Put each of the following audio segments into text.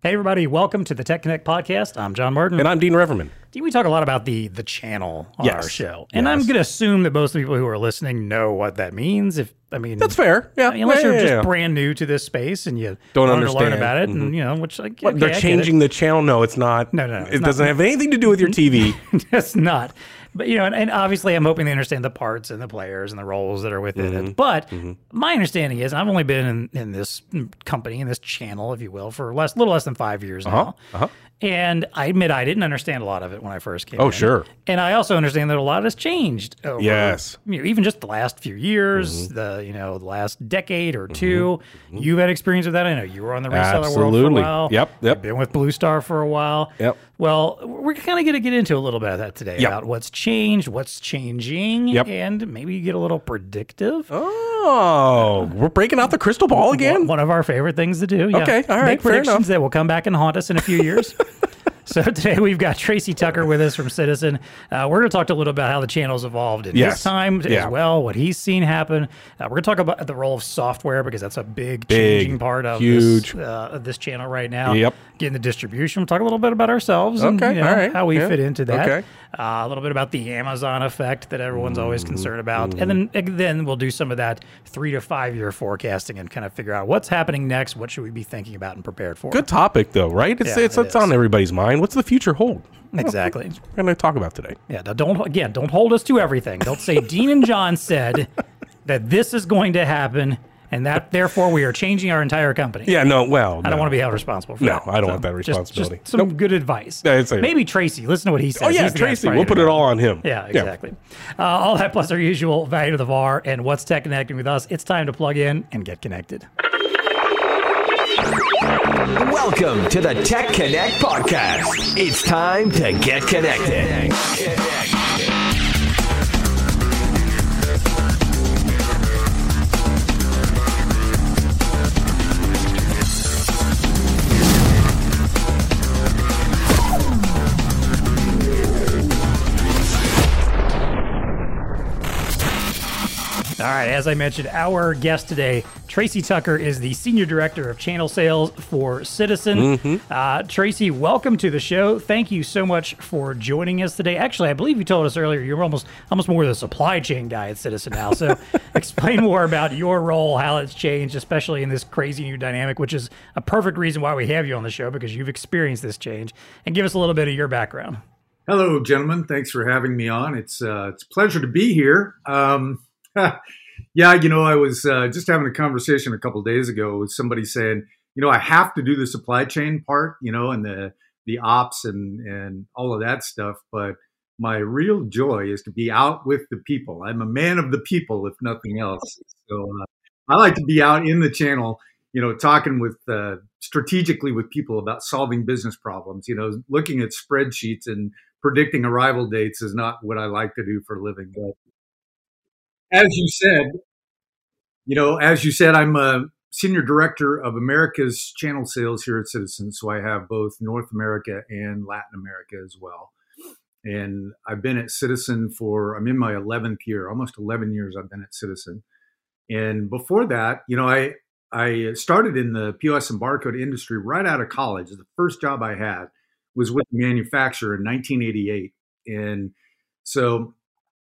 Hey everybody, welcome to the Tech Connect podcast. I'm John Martin. And I'm Dean Reverman. Dean, we talk a lot about the the channel on Yes. our show. And Yes. I'm going to assume that most of the people who are listening know what that means. If I mean That's fair. Yeah. Unless Yeah, you're yeah, just yeah. brand new to this space and you Don't to learn understand. about it, Mhm. and you know, which like What, okay, they're I get changing the channel? No, it's not. No, no, no, it not. doesn't have anything to do with your TV. it's not. But you know, and, and obviously, I'm hoping they understand the parts and the players and the roles that are within Mm-hmm. it. But my understanding is, I've only been in, in this company, in this channel, if you will, for less, little less than five years now. uh-huh. And I admit I didn't understand a lot of it when I first came. Oh, in. sure. And I also understand that a lot has changed over, Yes. Mm-hmm. you know, even just the last few years, the you know the last decade or 2 You've had experience with that. I know you were on the reseller world for a while. Yep, yep. You've been with Blue Star for a while. Yep. Well, we're kind of going to get into a little bit of that today Yep. about what's changed, what's changing, Yep. and maybe get a little predictive. Oh, we're breaking out the crystal ball again. One of our favorite things to do. Yeah. Okay, all right, Make predictions enough. that will come back and haunt us in a few years. so today we've got Tracy Tucker with us from Citizen. Uh, we're going to talk a little about how the channel's evolved in Yes. his time Yeah. as well, what he's seen happen. Uh, we're going to talk about the role of software because that's a big, Big, changing part of huge. this, uh, this channel right now. Yep. Getting the distribution. We'll talk a little bit about ourselves and Okay, you know, all right, how we yeah, fit into that. okay. Uh, a little bit about the Amazon effect that everyone's always concerned about, and then then we'll do some of that three to five year forecasting and kind of figure out what's happening next. What should we be thinking about and prepared for? Good topic, though, right? It's Yeah, it's, it it's on everybody's mind. What's the future hold? Exactly. We're going to talk about today. Yeah. Don't again. Don't hold us to everything. Don't say Dean and John said that this is going to happen, and that therefore we are changing our entire company. Yeah, no, well, I don't want to be held responsible for No, that. I don't want that responsibility. Just, some good advice. Yeah, it's a- Maybe Tracy. Listen to what he says. Oh yeah, He's the guy that's Tracy. We'll put it all on him. Yeah, exactly. Uh, all that plus our usual value to the VAR and what's tech connecting with us. It's time to plug in and get connected. Welcome to the Tech Connect podcast. It's time to get connected. All right, as I mentioned, our guest today, Tracy Tucker, is the Senior Director of Channel Sales for Citizen. Mm-hmm. Uh, Tracy, welcome to the show. Thank you so much for joining us today. Actually, I believe you told us earlier you're almost almost more of the supply chain guy at Citizen now. So explain more about your role, how it's changed, especially in this crazy new dynamic, which is a perfect reason why we have you on the show because you've experienced this change. And give us a little bit of your background. Hello, gentlemen. Thanks for having me on. It's uh, it's a pleasure to be here. Um, yeah, you know, I was uh, just having a conversation a couple days ago with somebody saying, you know, I have to do the supply chain part, you know, and the the ops and and all of that stuff, but my real joy is to be out with the people. I'm a man of the people, if nothing else. So uh, I like to be out in the channel, you know, talking with uh, strategically with people about solving business problems. You know, looking at spreadsheets and predicting arrival dates is not what I like to do for a living. But as you said, you know, as you said, I'm a senior director of America's channel sales here at Citizen. So I have both North America and Latin America as well. And I've been at Citizen for, I'm in my 11th year, almost 11 years I've been at Citizen. And before that, you know, I, I started in the POS and barcode industry right out of college. The first job I had was with a manufacturer in 1988. And so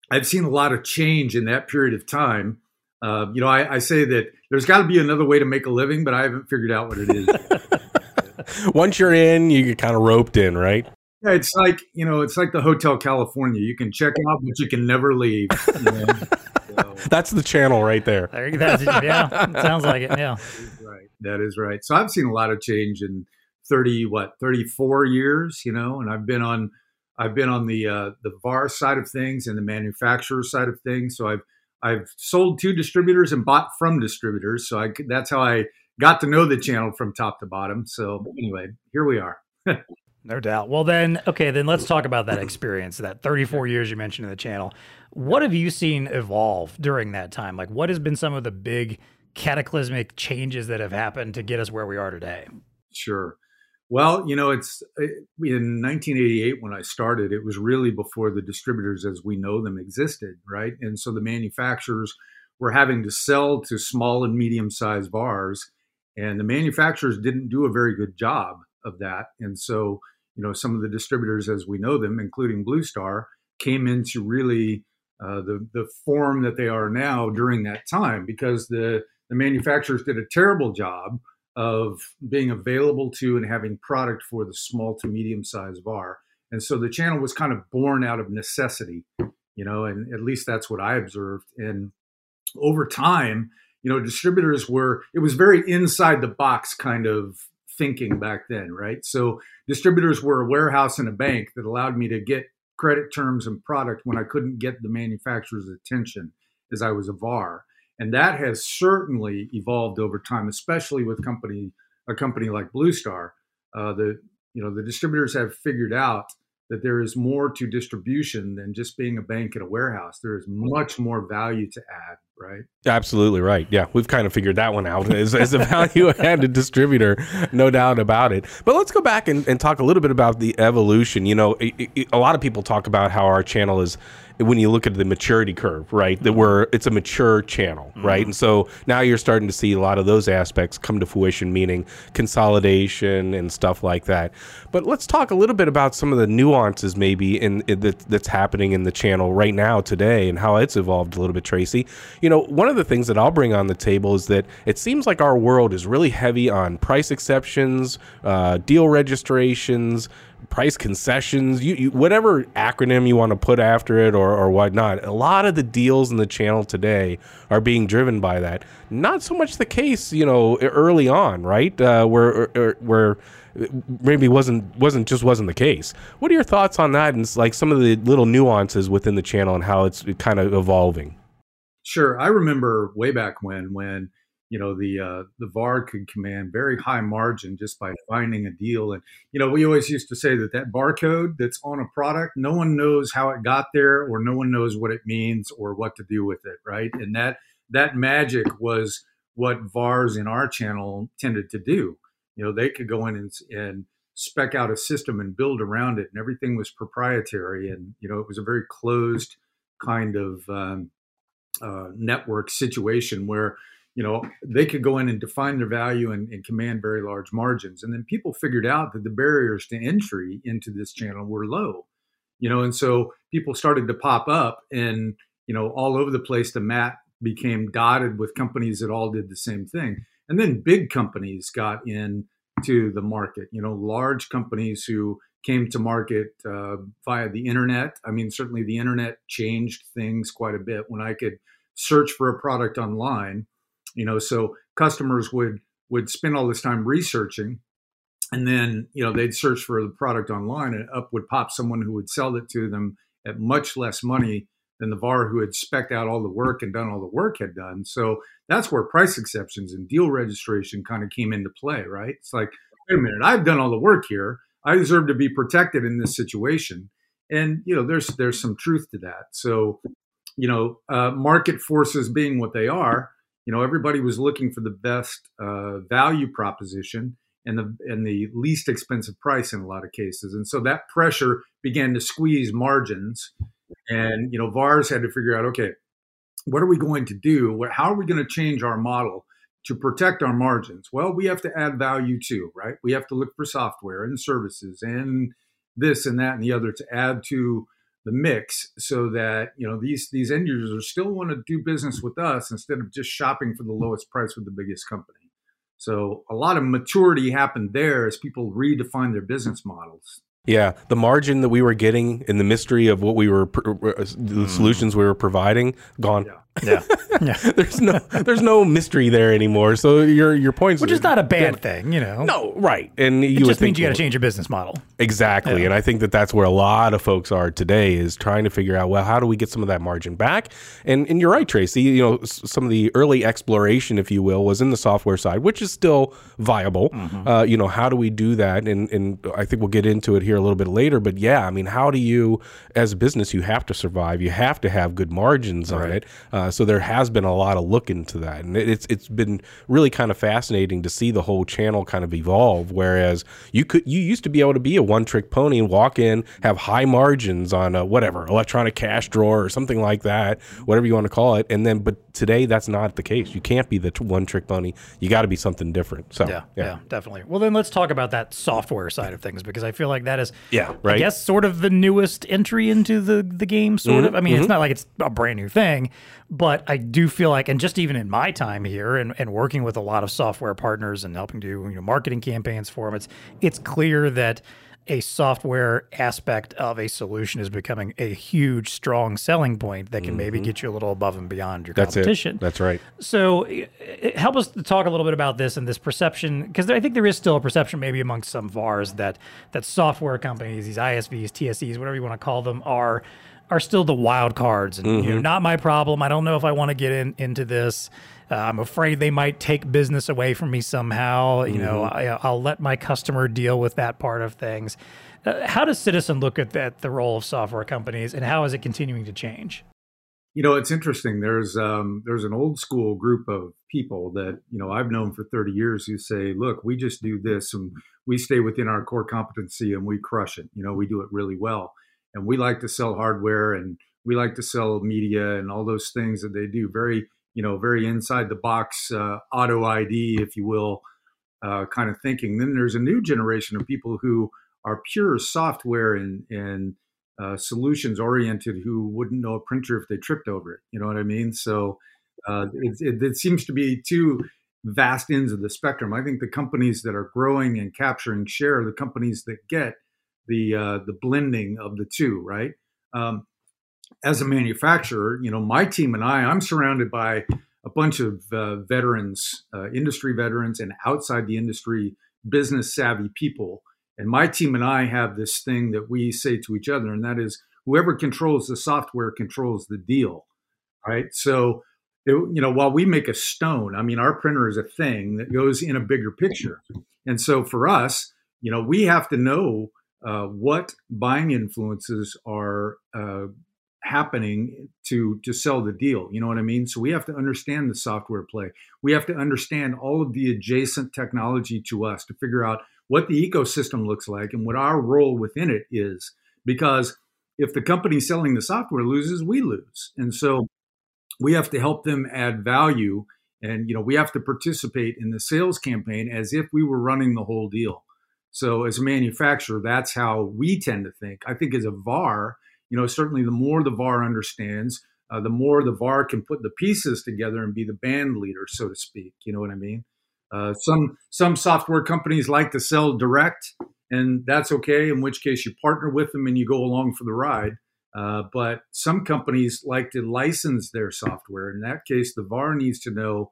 I've seen a lot of change in that period of time. Uh, you know, I, I say that there's got to be another way to make a living, but I haven't figured out what it is. Once you're in, you get kind of roped in, right? Yeah, it's like you know, it's like the Hotel California. You can check out, but you can never leave. you know? So, That's the channel right there. There you. That's, yeah, it sounds like it. Yeah. that is right. That is right. So I've seen a lot of change in thirty what thirty four years. You know, and I've been on I've been on the uh, the VAR side of things and the manufacturer side of things. So I've I've sold to distributors and bought from distributors. So I that's how I got to know the channel from top to bottom. So anyway, here we are. No doubt. Well, then, okay, then let's talk about that experience, that 34 years you mentioned in the channel. What have you seen evolve during that time? Like, what has been some of the big cataclysmic changes that have happened to get us where we are today? Sure. Well, you know, it's uh, in 1988 when I started, it was really before the distributors as we know them existed, right? And so the manufacturers were having to sell to small and medium sized VARs, and the manufacturers didn't do a very good job of that. And so, you know, some of the distributors, as we know them, including Blue Star, came into really uh, the the form that they are now during that time because the the manufacturers did a terrible job of being available to and having product for the small to medium sized VAR. And so the channel was kind of born out of necessity, you know, and at least that's what I observed. And over time, you know, distributors were, it was very inside the box kind of thinking back then, right? So distributors were a warehouse and a bank that allowed me to get credit terms and product when I couldn't get the manufacturer's attention as I was a VAR. And that has certainly evolved over time, especially with company a company like Blue Star. Uh, the you know the distributors have figured out that there is more to distribution than just being a bank and a warehouse. There is much more value to add, right? Absolutely right. Yeah, we've kind of figured that one out as, as a value added distributor, no doubt about it. But let's go back and, and talk a little bit about the evolution. You know, it, it, a lot of people talk about how our channel is when you look at the maturity curve, right? That we're it's a mature channel, mm-hmm. right? And so now you're starting to see a lot of those aspects come to fruition, meaning consolidation and stuff like that. But let's talk a little bit about some of the nuances maybe in, in that, that's happening in the channel right now today and how it's evolved a little bit, Tracy. You know, one of the things that I'll bring on the table is that it seems like our world is really heavy on price exceptions, uh, deal registrations price concessions, you, you, whatever acronym you want to put after it or, or whatnot. A lot of the deals in the channel today are being driven by that. Not so much the case, you know, early on, right? Uh, where er, er, where maybe wasn't wasn't just wasn't the case. What are your thoughts on that and like some of the little nuances within the channel and how it's kind of evolving? Sure, I remember way back when when you know the uh, the VAR could command very high margin just by finding a deal. And you know we always used to say that that barcode that's on a product, no one knows how it got there, or no one knows what it means or what to do with it, right? And that that magic was what VARs in our channel tended to do. You know they could go in and, and spec out a system and build around it, and everything was proprietary, and you know it was a very closed kind of um, uh, network situation where you know they could go in and define their value and, and, command very large margins. And then people figured out that the barriers to entry into this channel were low you know and so people started to pop up and you know all over the place the map became dotted with companies that all did the same thing. And then big companies got in to the market you know large companies who came to market uh, via the internet. I mean certainly the internet changed things quite a bit. When i could search for a product online you know so customers would would spend all this time researching and then you know they'd search for the product online and up would pop someone who would sell it to them at much less money than the VAR who had specked out all the work and done all the work had done. So that's where price exceptions and deal registration kind of came into play, right? It's like, wait a minute, I've done all the work here. I deserve to be protected in this situation. And you know, there's there's some truth to that. So, you know, uh, market forces being what they are, you know everybody was looking for the best uh, value proposition and the and the least expensive price in a lot of cases. And so that pressure began to squeeze margins and you know vars had to figure out okay what are we going to do? How are we going to change our model to protect our margins? Well we have to add value too right? We have to look for software and services and this and that and the other to add to the mix so that you know these these end users still want to do business with us instead of just shopping for the lowest price with the biggest company so a lot of maturity happened there as people redefine their business models yeah, the margin that we were getting in the mystery of what we were, the mm. solutions we were providing, gone. Yeah. Yeah, yeah. there's no there's no mystery there anymore. So your your points, which is not a bad yeah. thing, you know. No, right, and you it just means you got to change your business model. Exactly, yeah. and I think that that's where a lot of folks are today is trying to figure out well how do we get some of that margin back. And and you're right, Tracy. You know, some of the early exploration, if you will, was in the software side, which is still viable. Mm-hmm. Uh, you know, how do we do that? And and I think we'll get into it here a little bit later. But yeah, I mean, how do you, as a business, you have to survive. You have to have good margins right. on it. Uh, Uh, so there has been a lot of look into that, and it, it's it's been really kind of fascinating to see the whole channel kind of evolve. Whereas you could you used to be able to be a one trick pony and walk in, have high margins on a whatever electronic cash drawer or something like that, whatever you want to call it, and then but today that's not the case. You can't be the t- one trick pony. You got to be something different. So Yeah, yeah, definitely. Well, then let's talk about that software side of things because I feel like that is, Yeah, I right. guess, sort of the newest entry into the the game. Sort Mm-hmm, of. I mean, it's not like it's a brand new thing, but I do feel like, and just even in my time here and, and working with a lot of software partners and helping do you know marketing campaigns for them, it's it's clear that a software aspect of a solution is becoming a huge, strong selling point that can maybe get you a little above and beyond your Mm-hmm. that's competition. it. That's right. So, i- i- help us to talk a little bit about this and this perception, because I think there is still a perception, maybe amongst some VARs, that that software companies, these ISVs, TSEs, whatever you want to call them, are are still the wild cards, and you know, not my problem. I don't know if I want to get in into this. Uh, I'm afraid they might take business away from me somehow. You know, I, I'll let my customer deal with that part of things. Uh, how does Citizen look at that, the role of software companies, and how is it continuing to change? You know, it's interesting. There's um, there's an old school group of people that you know I've known for 30 years who say, "Look, we just do this and we stay within our core competency and we crush it. You know, we do it really well, and we like to sell hardware and we like to sell media and all those things that they do. Very, you know, very inside the box uh, auto ID, if you will, uh, kind of thinking. Then there's a new generation of people who are pure software and and uh, solutions oriented who wouldn't know a printer if they tripped over it. You know what I mean? So uh, it, it, it seems to be two vast ends of the spectrum. I think the companies that are growing and capturing share are the companies that get the uh, the blending of the two. Right? Um, as a manufacturer, you know, my team and I, I'm surrounded by a bunch of uh, veterans, uh, industry veterans, and outside the industry, business savvy people. And my team and I have this thing that we say to each other, and that is whoever controls the software controls the deal, right? So, it, you know, while we make a stone, I mean, our printer is a thing that goes in a bigger picture. And so for us, you know, we have to know uh, what buying influences are uh, happening to to sell the deal. You know what I mean? So we have to understand the software play. We have to understand all of the adjacent technology to us to figure out what the ecosystem looks like and what our role within it is. Because if the company selling the software loses, we lose. And so we have to help them add value and you know we have to participate in the sales campaign as if we were running the whole deal. So as a manufacturer, that's how we tend to think. I think as a VAR, you know, certainly the more the VAR understands, uh, the more the VAR can put the pieces together and be the band leader, so to speak. You know what I mean? Uh, some some software companies like to sell direct, and that's okay. In which case, you partner with them and you go along for the ride. Uh, but some companies like to license their software. In that case, the VAR needs to know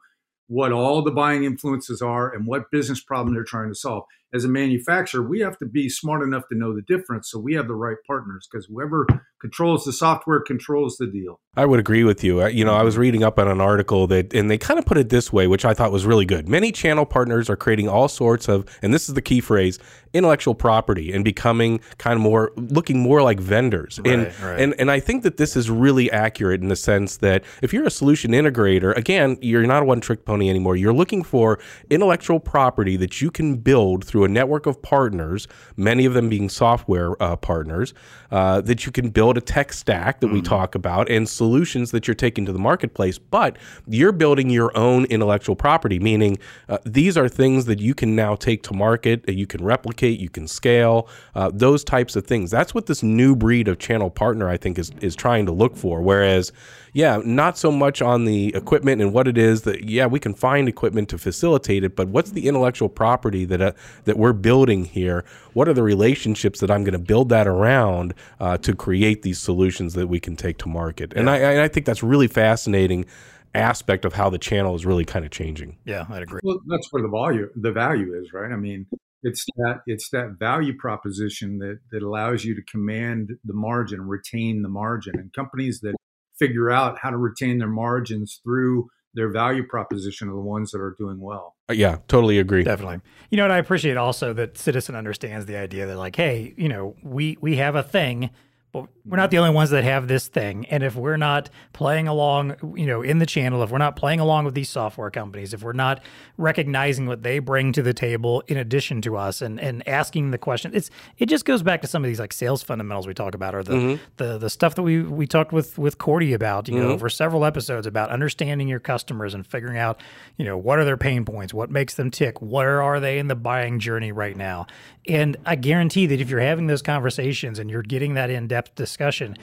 what all the buying influences are and what business problem they're trying to solve. As a manufacturer, we have to be smart enough to know the difference so we have the right partners because whoever controls the software controls the deal. I would agree with you. Uh, You know, I was reading up on an article that, and they kind of put it this way, which I thought was really good. Many channel partners are creating all sorts of, and this is the key phrase, intellectual property and becoming kind of more, looking more like vendors. Right, and, right. and and I think that this is really accurate in the sense that if you're a solution integrator, again, you're not a one trick pony anymore. You're looking for intellectual property that you can build through a network of partners, many of them being software uh, partners, uh, that you can build a tech stack that we talk about and solutions that you're taking to the marketplace. But you're building your own intellectual property, meaning uh, these are things that you can now take to market, that you can replicate, you can scale, uh, those types of things. That's what this new breed of channel partner, I think, is is trying to look for. Whereas, yeah, not so much on the equipment and what it is that yeah we can find equipment to facilitate it, but what's the intellectual property that uh, that we're building here? What are the relationships that I'm going to build that around uh, to create these solutions that we can take to market? And I, and I think that's really fascinating aspect of how the channel is really kind of changing. Yeah, I'd agree. Well, that's where the value the value is, right? I mean, it's that it's that value proposition that that allows you to command the margin, retain the margin, and companies that figure out how to retain their margins through their value proposition are the ones that are doing well. Uh, yeah, totally agree. Definitely. You know, and I appreciate also that Citizen understands the idea that like, hey, you know, we we have a thing, but we're not the only ones that have this thing. And if we're not playing along, you know, in the channel, if we're not playing along with these software companies, if we're not recognizing what they bring to the table in addition to us and, and asking the question, it's it just goes back to some of these like sales fundamentals we talk about or the Mm-hmm. the, the stuff that we we talked with with Cordy about, you know, over several episodes about understanding your customers and figuring out, you know, what are their pain points, what makes them tick, where are they in the buying journey right now. And I guarantee that if you're having those conversations and you're getting that in-depth discussion,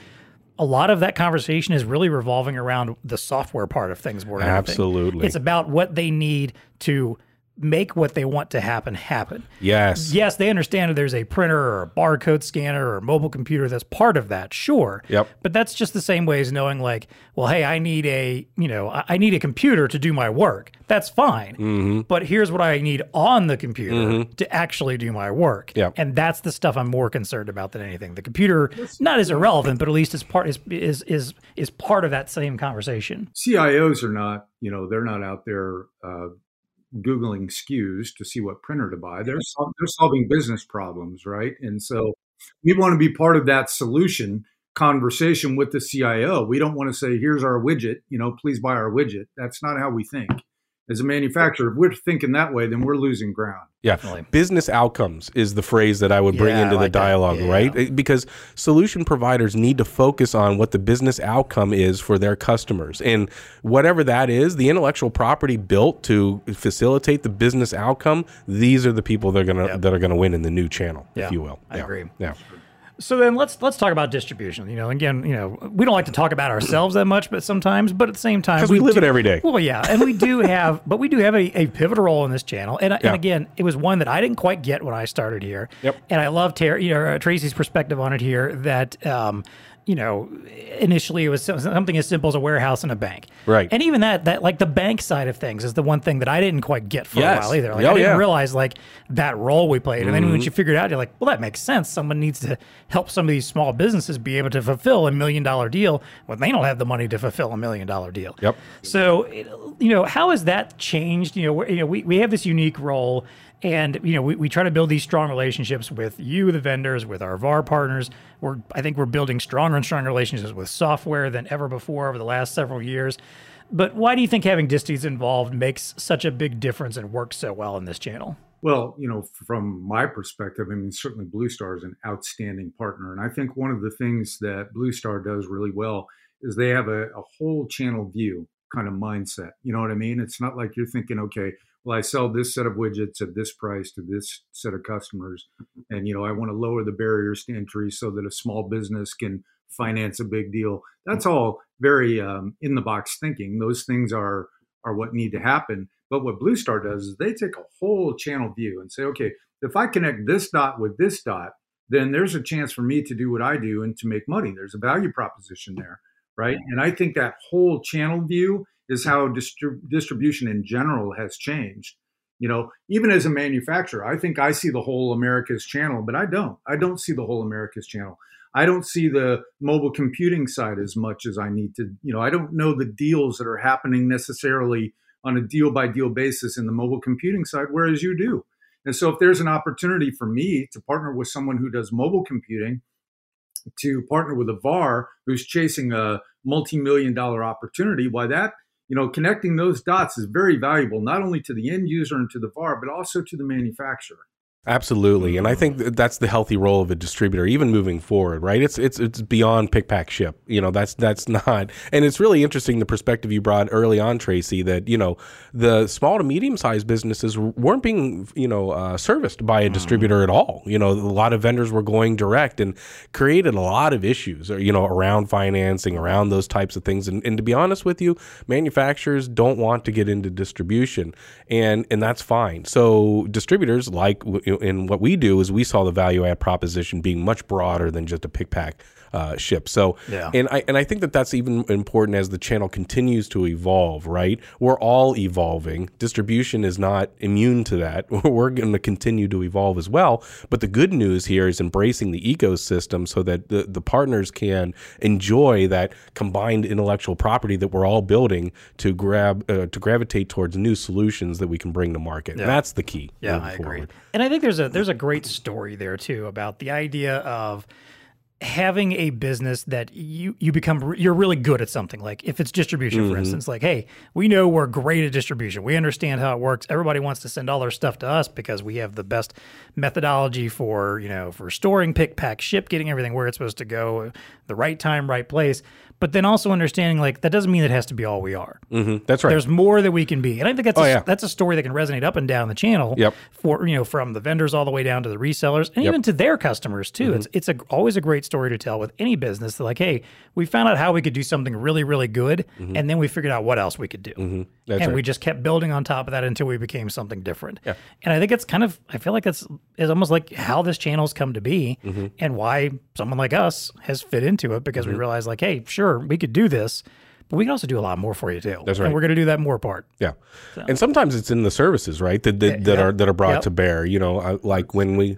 a lot of that conversation is really revolving around the software part of things more than anything. Absolutely. It's about what they need to make what they want to happen happen. Yes. Yes, they understand that there's a printer or a barcode scanner or a mobile computer that's part of that, sure. Yep. But that's just the same way as knowing like, well, hey, I need a, you know, I I need a computer to do my work. That's fine. Mm-hmm. But here's what I need on the computer to actually do my work. Yep. And that's the stuff I'm more concerned about than anything. The computer not as irrelevant, but at least it's part is is is is part of that same conversation. CIOs are not, you know, they're not out there uh, googling SKUs to see what printer to buy. They're they're solving business problems, right? And so we want to be part of that solution conversation with the CIO. We don't want to say, "Here's our widget," you know, please buy our widget. That's not how we think. As a manufacturer, if we're thinking that way, then we're losing ground. Yeah. Definitely. Business outcomes is the phrase that I would bring Yeah, into I the dialogue, Yeah. right? Because solution providers need to focus on what the business outcome is for their customers. And whatever that is, the intellectual property built to facilitate the business outcome, these are the people that are gonna that are gonna win in the new channel, Yeah, if you will. I Yeah. agree. Yeah. So then let's let's talk about distribution. You know, again, you know, we don't like to talk about ourselves that much, but sometimes, but at the same time, we live do- it every day. Well, yeah, and we do have, but we do have a, a pivotal role in this channel. And, Yeah. and again, it was one that I didn't quite get when I started here. Yep. And I love Ter- you know, Tracy's perspective on it here. That um, you know, initially it was something as simple as a warehouse and a bank. Right. And even that, that like the bank side of things is the one thing that I didn't quite get for Yes. a while either. Like Oh, I didn't yeah. Mm-hmm. realize like that role we played. And then once you figure it out, you're like, well, that makes sense. Someone needs to help some of these small businesses be able to fulfill a million dollar deal when they don't have the money to fulfill a million dollar deal. Yep. So, you know, how has that changed? You know, you know, we, we have this unique role, and you know, we, we try to build these strong relationships with you, the vendors, with our VAR partners. We're I think we're building stronger and stronger relationships with software than ever before over the last several years. But why do you think having disties involved makes such a big difference and works so well in this channel? Well, you know, from my perspective, I mean, certainly Blue Star is an outstanding partner. And I think one of the things that Blue Star does really well is they have a, a whole channel view kind of mindset. You know what I mean? It's not like you're thinking, okay, well, I sell this set of widgets at this price to this set of customers. And, you know, I want to lower the barriers to entry so that a small business can finance a big deal. That's all very um, in the box thinking. Those things are are what need to happen. But what Blue Star does is they take a whole channel view and say, okay, if I connect this dot with this dot, then there's a chance for me to do what I do and to make money. There's a value proposition there, right? And I think that whole channel view is how distri- distribution in general has changed. You know, even as a manufacturer, I think I see the whole America's channel, but I don't. I don't see the whole America's channel. I don't see the mobile computing side as much as I need to. You know, I don't know the deals that are happening necessarily on a deal by deal basis in the mobile computing side, whereas you do. And so, if there's an opportunity for me to partner with someone who does mobile computing, to partner with a VAR who's chasing a multi-million dollar opportunity, why that you know connecting those dots is very valuable not only to the end user and to the VAR, but also to the manufacturer. Absolutely, and I think that's the healthy role of a distributor, even moving forward. Right? It's it's it's beyond pick pack ship. You know, that's that's not, and it's really interesting the perspective you brought early on, Tracy. That you know the small to medium sized businesses weren't being you know uh, serviced by a distributor at all. You know, a lot of vendors were going direct and created a lot of issues. You know, around financing, around those types of things. And, and to be honest with you, manufacturers don't want to get into distribution, and and that's fine. So distributors like in what we do is we saw the value add proposition being much broader than just a pick pack uh, ship. So, Yeah. and I and I think that that's even important as the channel continues to evolve. Right, we're all evolving. Distribution is not immune to that. We're going to continue to evolve as well. But the good news here is embracing the ecosystem so that the the partners can enjoy that combined intellectual property that we're all building to grab uh, to gravitate towards new solutions that we can bring to market. And that's the key. Yeah, moving I agree. And I think there's a there's a great story there too about the idea of having a business that you you become you're really good at something. Like if it's distribution Mm-hmm. for instance like hey we know we're great at distribution. We understand how it works. Everybody wants to send all their stuff to us because we have the best methodology for you know for storing pick pack ship getting everything where it's supposed to go the right time right place but then also understanding like that doesn't mean it has to be all we are Mhm. That's right. there's more that we can be, and I think that's a, Oh, yeah. that's a story that can resonate up and down the channel. Yep. For you know, from the vendors all the way down to the resellers, and even to their customers too. Mm-hmm. It's it's a, always a great story to tell with any business. They're like, hey, we found out how we could do something really really good, and then we figured out what else we could do, Mm-hmm. And right. we just kept building on top of that until we became something different. Yeah. And I think it's kind of I feel like it's is almost like how this channel's come to be, Mm-hmm. and why someone like us has fit into it because we realized like, hey, sure, we could do this. But we can also do a lot more for you too. That's right. And we're going to do that more part. Yeah, and sometimes it's in the services, right? That that, that yeah. are that are brought Yep. to bear. You know, I- like when we.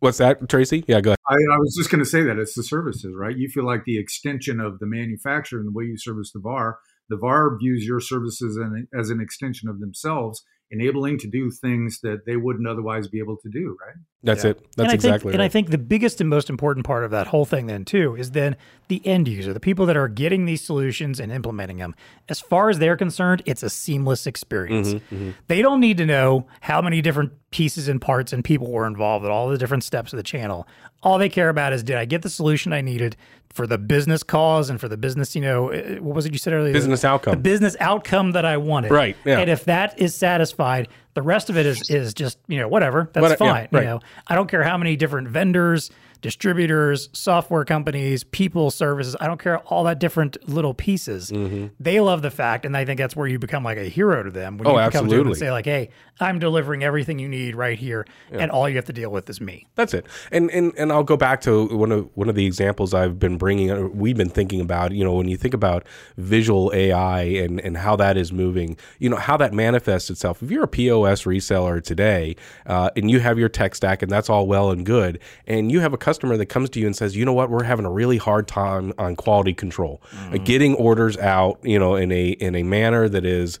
What's that, Tracy? Yeah, go ahead. I, I was just going to say that it's the services, right? You feel like the extension of the manufacturer and the way you service the VAR. The VAR views your services an, as an extension of themselves, enabling to do things that they wouldn't otherwise be able to do, right? That's Yeah. it. That's and exactly think, And I think the biggest and most important part of that whole thing, then, too, is then the end user, the people that are getting these solutions and implementing them. As far as they're concerned, it's a seamless experience. Mm-hmm, They don't need to know how many different pieces and parts and people were involved at all the different steps of the channel. All they care about is did I get the solution I needed for the business cause and for the business, you know, uh, what was it you said earlier? Business outcome. The business outcome that I wanted. Right, yeah. And if that is satisfied, the rest of it is is just, you know, whatever. That's What- yeah, fine. right. You know, I don't care how many different vendors, distributors, software companies, people, services. I don't care all that different little pieces. Mm-hmm. They love the fact, and I think that's where you become like a hero to them. When Oh, you come to them absolutely. and say like, "Hey, I'm delivering everything you need right here, and all you have to deal with is me." That's it. And and and I'll go back to one of one of the examples I've been bringing. uh, We've been thinking about. You know, when you think about visual AI and and how that is moving. You know how that manifests itself. If you're a POS reseller today, uh, and you have your tech stack, and that's all well and good, and you have a customer that comes to you and says, you know what, we're having a really hard time on quality control, Uh, getting orders out. You know, in a in a manner that is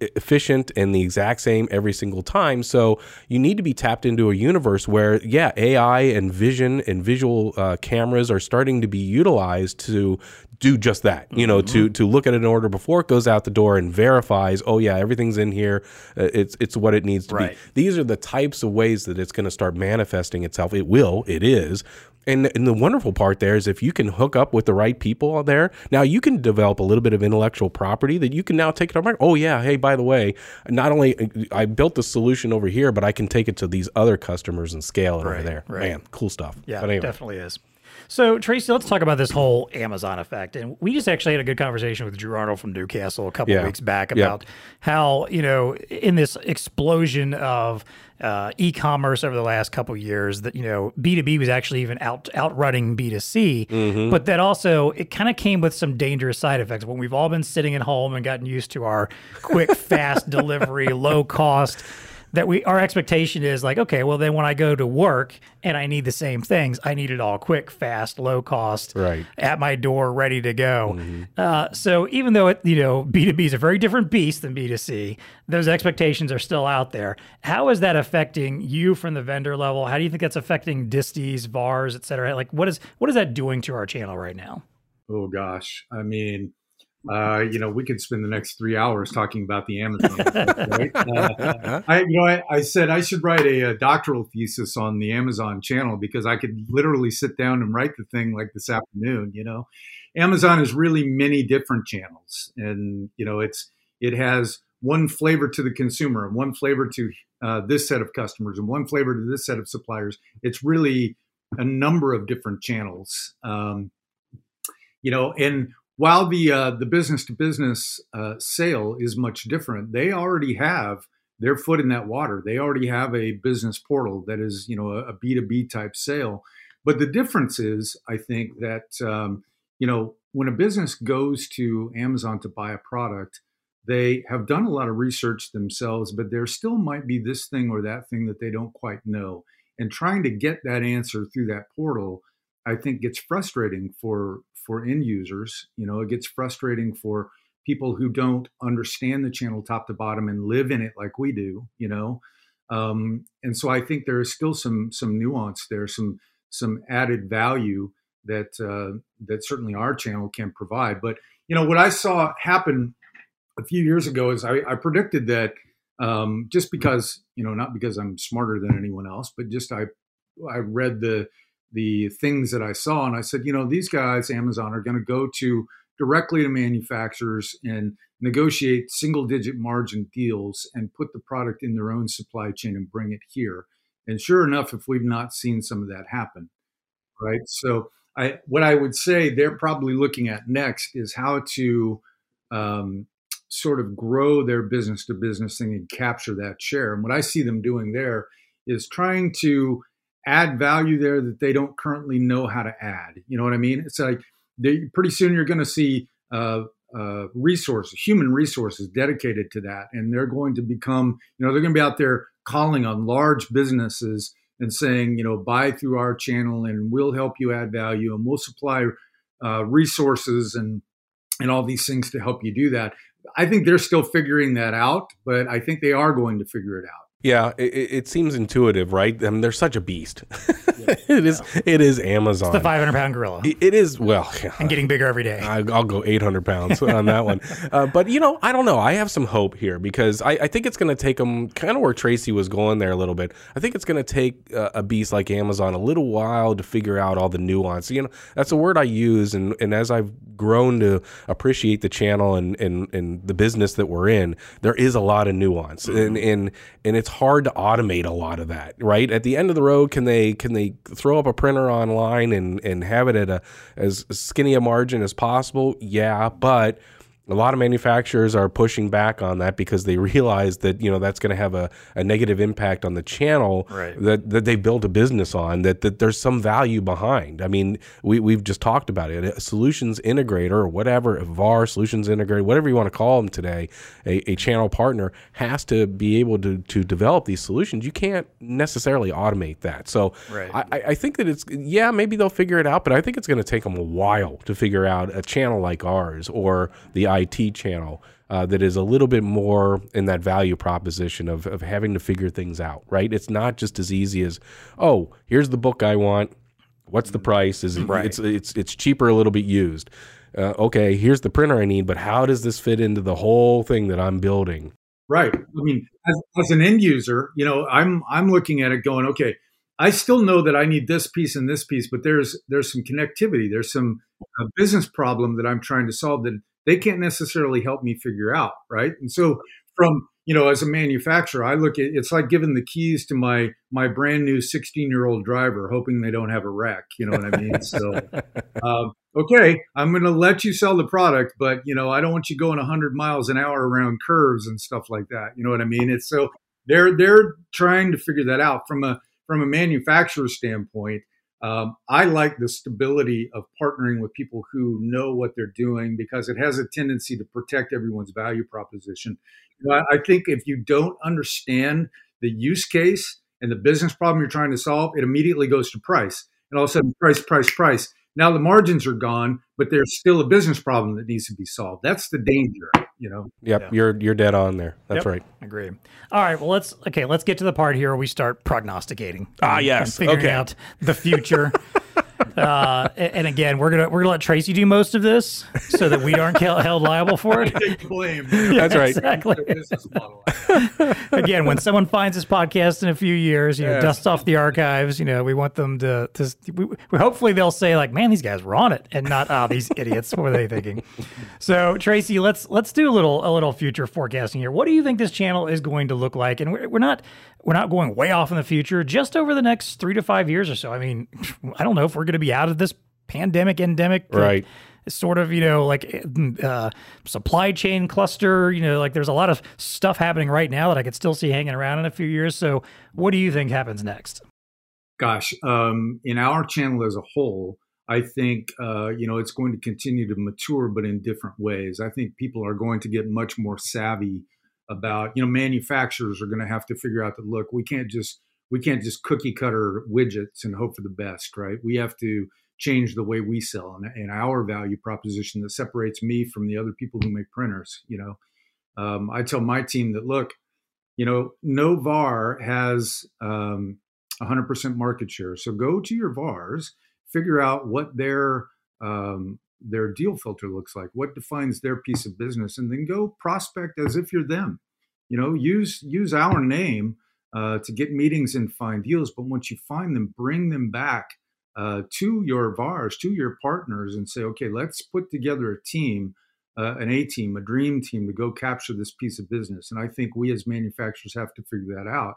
efficient and the exact same every single time. So you need to be tapped into a universe where, yeah, AI and vision and visual uh, cameras are starting to be utilized to do just that. You know, to to look at an order before it goes out the door and verifies, oh yeah, everything's in here. Uh, it's it's what it needs to Right. be. These are the types of ways that it's going to start manifesting itself. It will. It is. And, and the wonderful part there is if you can hook up with the right people out there, now you can develop a little bit of intellectual property that you can now take it on. Oh yeah, hey, by the way, not only I built the solution over here, but I can take it to these other customers and scale it over there. right. Man, cool stuff. Yeah, anyway, definitely is. So Tracy, let's talk about this whole Amazon effect. And we just actually had a good conversation with Drew Arnold from Newcastle a couple Yeah. of weeks back Yeah. about how you know in this explosion of uh, e-commerce over the last couple of years that you know B2B was actually even out outrunning B2C, Mm-hmm. but that also it kind of came with some dangerous side effects when we've all been sitting at home and gotten used to our quick, fast delivery, low cost that we our expectation is like okay well then when i go to work and i need the same things i need it all quick fast low cost Right. at my door ready to go. Uh, so even though it you know b2b is a very different beast than b2c those expectations are still out there. How is that affecting you from the vendor level? How do you think that's affecting disties vars et cetera? Like what is what is that doing to our channel right now? Oh gosh, I mean, uh, you know, we could spend the next three hours talking about the Amazon. right? Uh, I, you know, I, I said I should write a, a doctoral thesis on the Amazon channel because I could literally sit down and write the thing like this afternoon. You know, Amazon is really many different channels, and you know, it's it has one flavor to the consumer and one flavor to uh, this set of customers and one flavor to this set of suppliers. It's really a number of different channels. Um, you know and while the uh, the business to business uh, sale is much different they already have their foot in that water. They already have a business portal that is you know a B two B type sale. But the difference is i think that um, you know when a business goes to amazon to buy a product they have done a lot of research themselves but there still might be this thing or that thing that they don't quite know. And trying to get that answer through that portal I think gets frustrating for for end users. You know, it gets frustrating for people who don't understand the channel top to bottom and live in it like we do. You know, um, and so I think there is still some some nuance there, some some added value that uh, that certainly our channel can provide. But you know what I saw happen a few years ago is I, I predicted that um, just because you know not because I'm smarter than anyone else, but just I I read the the things that I saw and I said, you know, these guys, Amazon, are going to go to directly to manufacturers and negotiate single digit margin deals and put the product in their own supply chain and bring it here. And sure enough, if we've not seen some of that happen, right? So I, what I would say they're probably looking at next is how to um, sort of grow their business to business thing and capture that share. And what I see them doing there is trying to add value there that they don't currently know how to add. You know what I mean? It's like they, pretty soon you're going to see uh, uh, resources, human resources dedicated to that, and they're going to become, you know, they're going to be out there calling on large businesses and saying, you know, buy through our channel, and we'll help you add value, and we'll supply uh, resources and and all these things to help you do that. I think they're still figuring that out, but I think they are going to figure it out. Yeah, it, it, seems intuitive, right? I mean, they're such a beast. it is. It is Amazon. It's the 500 pound gorilla. it, it is. Well, and getting bigger every day. I, will go 800 pounds on that one. Uh, but you know, I don't know. I have some hope here because I, I think it's going to take them kind of where Tracy was going there a little bit. I think it's going to take uh, a beast like Amazon a little while to figure out all the nuance. You know, that's a word I use, and and as I've grown to appreciate the channel and and and the business that we're in, there is a lot of nuance, mm-hmm. and and and it's hard to automate a lot of that, right? At the end of the road, can they can they throw up a printer online and and have it at a as skinny a margin as possible? Yeah, but a lot of manufacturers are pushing back on that because they realize that you know that's going to have a, a negative impact on the channel right. that, that they built a business on that, that there's some value behind i mean we, we've just talked about it a solutions integrator or whatever a var solutions integrator whatever you want to call them today a, a channel partner has to be able to, to develop these solutions you can't necessarily automate that so right. I, I think that it's yeah maybe they'll figure it out but i think it's going to take them a while to figure out a channel like ours or the IT channel uh, that is a little bit more in that value proposition of, of having to figure things out, right? It's not just as easy as, oh, here's the book I want. What's the price? Is it, right. it's it's it's cheaper a little bit used. Uh, okay, here's the printer I need, but how does this fit into the whole thing that I'm building? Right. I mean, as, as an end user, you know, I'm I'm looking at it going, okay, I still know that I need this piece and this piece, but there's there's some connectivity. There's some uh, business problem that I'm trying to solve that they can't necessarily help me figure out, right? And so from you know, as a manufacturer, I look at it's like giving the keys to my my brand new 16 year old driver, hoping they don't have a wreck. You know what I mean? so, um, okay, I'm going to let you sell the product, but you know, I don't want you going 100 miles an hour around curves and stuff like that. You know what I mean? It's so they're they're trying to figure that out from a from a manufacturer standpoint. Um, I like the stability of partnering with people who know what they're doing because it has a tendency to protect everyone's value proposition. You know, I, I think if you don't understand the use case and the business problem you're trying to solve, it immediately goes to price. And all of a sudden, price, price, price. Now the margins are gone, but there's still a business problem that needs to be solved. That's the danger, you know. Yep, yeah. you're you're dead on there. That's yep. right. Agree. All right, well let's okay, let's get to the part here where we start prognosticating. Ah, yes. figuring okay. out the future. Uh, and again, we're gonna we're gonna let Tracy do most of this so that we aren't held liable for it. Take blame. That's right. Exactly. again, when someone finds this podcast in a few years, you know, dust off the archives. You know, we want them to to we, we, hopefully they'll say like, "Man, these guys were on it," and not, "Ah, oh, these idiots." What were they thinking? So, Tracy, let's let's do a little a little future forecasting here. What do you think this channel is going to look like? And we're, we're not we're not going way off in the future. Just over the next three to five years or so. I mean, I don't know if we're going to be out of this pandemic endemic right sort of you know like uh, supply chain cluster you know like there's a lot of stuff happening right now that i could still see hanging around in a few years so what do you think happens next gosh um, in our channel as a whole i think uh, you know it's going to continue to mature but in different ways i think people are going to get much more savvy about you know manufacturers are going to have to figure out that look we can't just we can't just cookie cutter widgets and hope for the best, right? We have to change the way we sell and, and our value proposition that separates me from the other people who make printers. You know, um, I tell my team that look, you know, no VAR has um, 100% market share. So go to your VARs, figure out what their um, their deal filter looks like, what defines their piece of business, and then go prospect as if you're them. You know, use use our name uh, to get meetings and find deals. But once you find them, bring them back uh, to your VARs, to your partners, and say, okay, let's put together a team, uh, an A team, a dream team to go capture this piece of business. And I think we as manufacturers have to figure that out.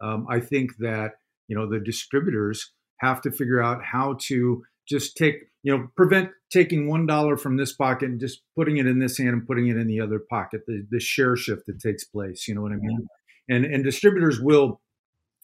Um, I think that you know the distributors have to figure out how to just take you know prevent taking one dollar from this pocket and just putting it in this hand and putting it in the other pocket the, the share shift that takes place you know what i mean? And and distributors will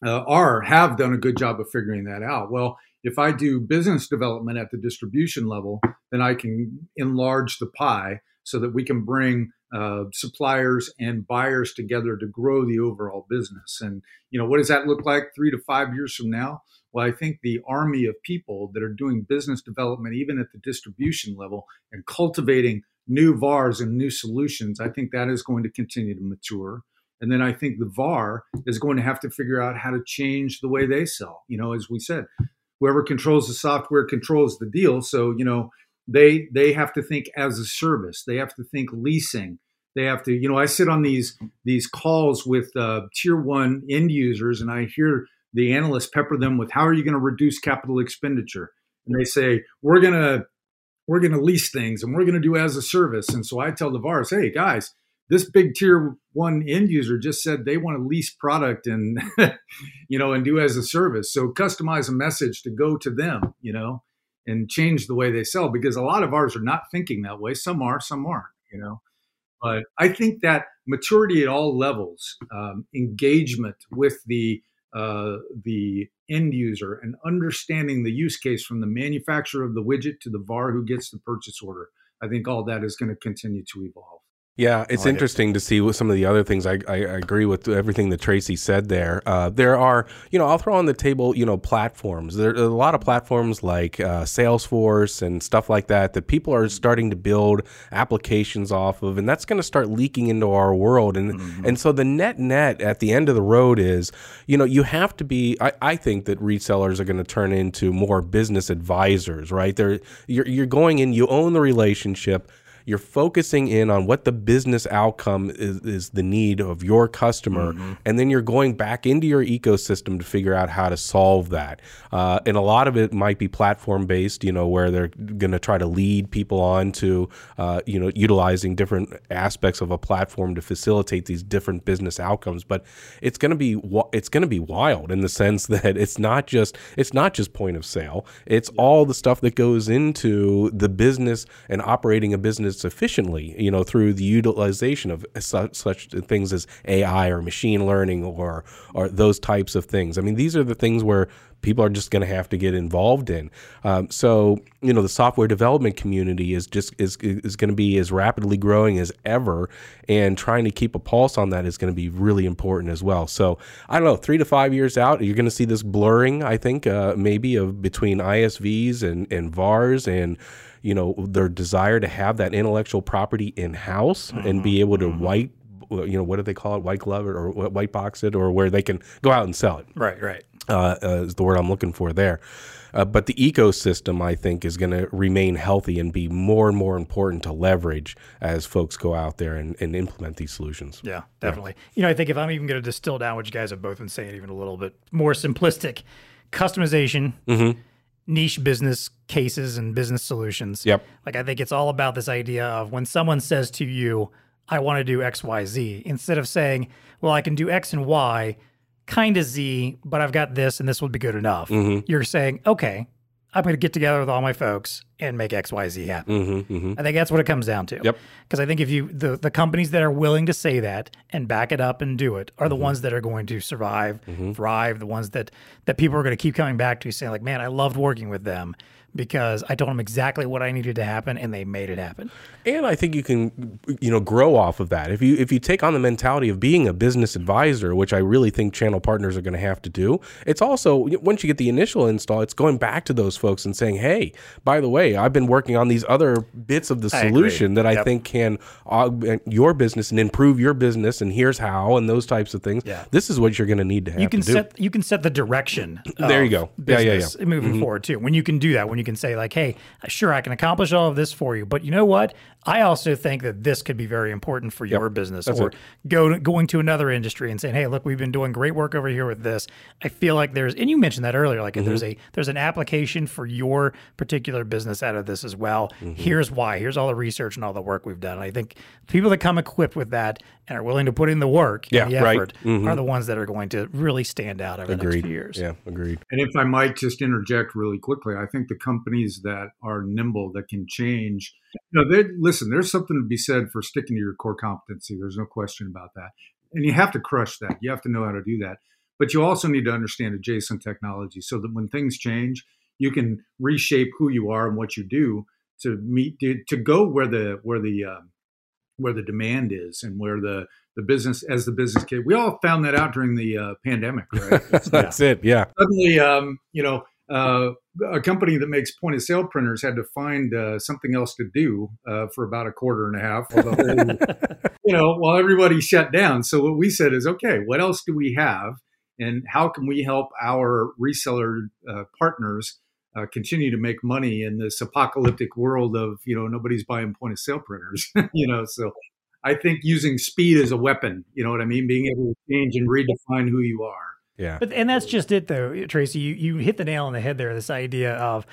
uh, are have done a good job of figuring that out. Well if i do business development at the distribution level then i can enlarge the pie so that we can bring uh, suppliers and buyers together to grow the overall business. And you know what does that look like three to five years from now well, I think the army of people that are doing business development, even at the distribution level, and cultivating new VARs and new solutions, I think that is going to continue to mature. And then I think the VAR is going to have to figure out how to change the way they sell. You know, as we said, whoever controls the software controls the deal. So, you know, they they have to think as a service. They have to think leasing. They have to, you know, I sit on these these calls with uh, tier one end users, and I hear the analysts pepper them with how are you going to reduce capital expenditure? And they say we're going to we're going to lease things and we're going to do as a service. And so i tell the vars hey guys this big tier one end user just said they want to lease product and you know and do as a service. So customize a message to go to them you know and change the way they sell because a lot of VARs are not thinking that way. Some are some aren't you know. But i think that maturity at all levels um, engagement with the uh, the end user and understanding the use case from the manufacturer of the widget to the VAR who gets the purchase order. I think all that is going to continue to evolve. Yeah, it's interesting to see what some of the other things. I, I, I agree with everything that Tracy said there. Uh, there are, you know, I'll throw on the table, you know, platforms. There are a lot of platforms like uh, Salesforce and stuff like that that people are starting to build applications off of, and that's going to start leaking into our world. And mm-hmm. and so the net net at the end of the road is, you know, you have to be. I, I think that resellers are going to turn into more business advisors, right? They're you're you're going in, you own the relationship you're focusing in on what the business outcome is, is the need of your customer, mm-hmm. and then you're going back into your ecosystem to figure out how to solve that. Uh, and a lot of it might be platform based, you know, where they're going to try to lead people on to, uh, you know, utilizing different aspects of a platform to facilitate these different business outcomes. But it's going to be it's going to be wild in the sense that it's not just it's not just point of sale. It's all the stuff that goes into the business and operating a business efficiently, you know, through the utilization of such, such things as AI or machine learning or or those types of things. I mean, these are the things where people are just going to have to get involved in. Um, so, you know, the software development community is just is is going to be as rapidly growing as ever, and trying to keep a pulse on that is going to be really important as well. So, I don't know, three to five years out, you're going to see this blurring. I think uh, maybe of between ISVs and and VARs and you know their desire to have that intellectual property in house mm-hmm. and be able to mm-hmm. white you know what do they call it? White glove it or white box it or where they can go out and sell it. Right right. Uh, uh, is the word i'm looking for there. Uh, but the ecosystem i think is going to remain healthy and be more and more important to leverage as folks go out there and, and implement these solutions. Yeah definitely. Yeah. you know i think if i'm even going to distill down what you guys have both been saying even a little bit more simplistic customization mm-hmm niche business cases and business solutions. Yep. Like I think it's all about this idea of when someone says to you, I want to do X, Y, Z, instead of saying, well, I can do X and Y, kind of Z, but I've got this and this would be good enough. Mm-hmm. You're saying, okay, I'm going to get together with all my folks and make X, Y, Z happen. Mm-hmm, mm-hmm. I think that's what it comes down to. Yep. Because I think if you the the companies that are willing to say that and back it up and do it are the mm-hmm. ones that are going to survive, mm-hmm. thrive. The ones that that people are going to keep coming back to, saying like, "Man, I loved working with them." Because I told them exactly what I needed to happen and they made it happen. And I think you can you know grow off of that. If you if you take on the mentality of being a business advisor, which I really think channel partners are going to have to do, it's also once you get the initial install, it's going back to those folks and saying, "Hey, by the way, I've been working on these other bits of the I solution that I Yep. think can augment your business and improve your business, and here's how, and those types of things. Yeah. This is what you're going to need to have you can to do. set you can set the direction. There you go. Yeah, yeah, yeah. Moving mm-hmm. forward too, when you can do that, when you can say like, "Hey, sure, I can accomplish all of this for you," but you know what? I also think that this could be very important for your business, or it. go to, going to another industry and saying, "Hey, look, we've been doing great work over here with this." I feel like there's, and you mentioned that earlier, like if there's Mm-hmm. a there's an application for your particular business out of this as well. Mm-hmm. Here's why. Here's all the research and all the work we've done. And I think people that come equipped with that and are willing to put in the work Yeah, and the right. effort are the ones that are going to really stand out over the next Agreed. few years. Yeah, agreed. And if I might just interject really quickly, I think the companies that are nimble, that can change, you know, they listen. There's something to be said for sticking to your core competency. There's no question about that, and you have to crush that. You have to know how to do that, but you also need to understand adjacent technology so that when things change, you can reshape who you are and what you do to meet to, to go where the where the uh, where the demand is and where the the business as the business case. We all found that out during the uh, pandemic, right? That's it. Yeah. suddenly, um, you know, uh, a company that makes point of sale printers had to find uh, something else to do uh, for about a quarter and a half, whole, you know, while everybody shut down. So what we said is, okay, what else do we have, and how can we help our reseller uh, partners uh, continue to make money in this apocalyptic world of you know nobody's buying point of sale printers, you know? So I think using speed as a weapon, you know what I mean, being able to change and redefine who you are. Yeah. But and that's just it though, Tracy. You you hit the nail on the head there. This idea of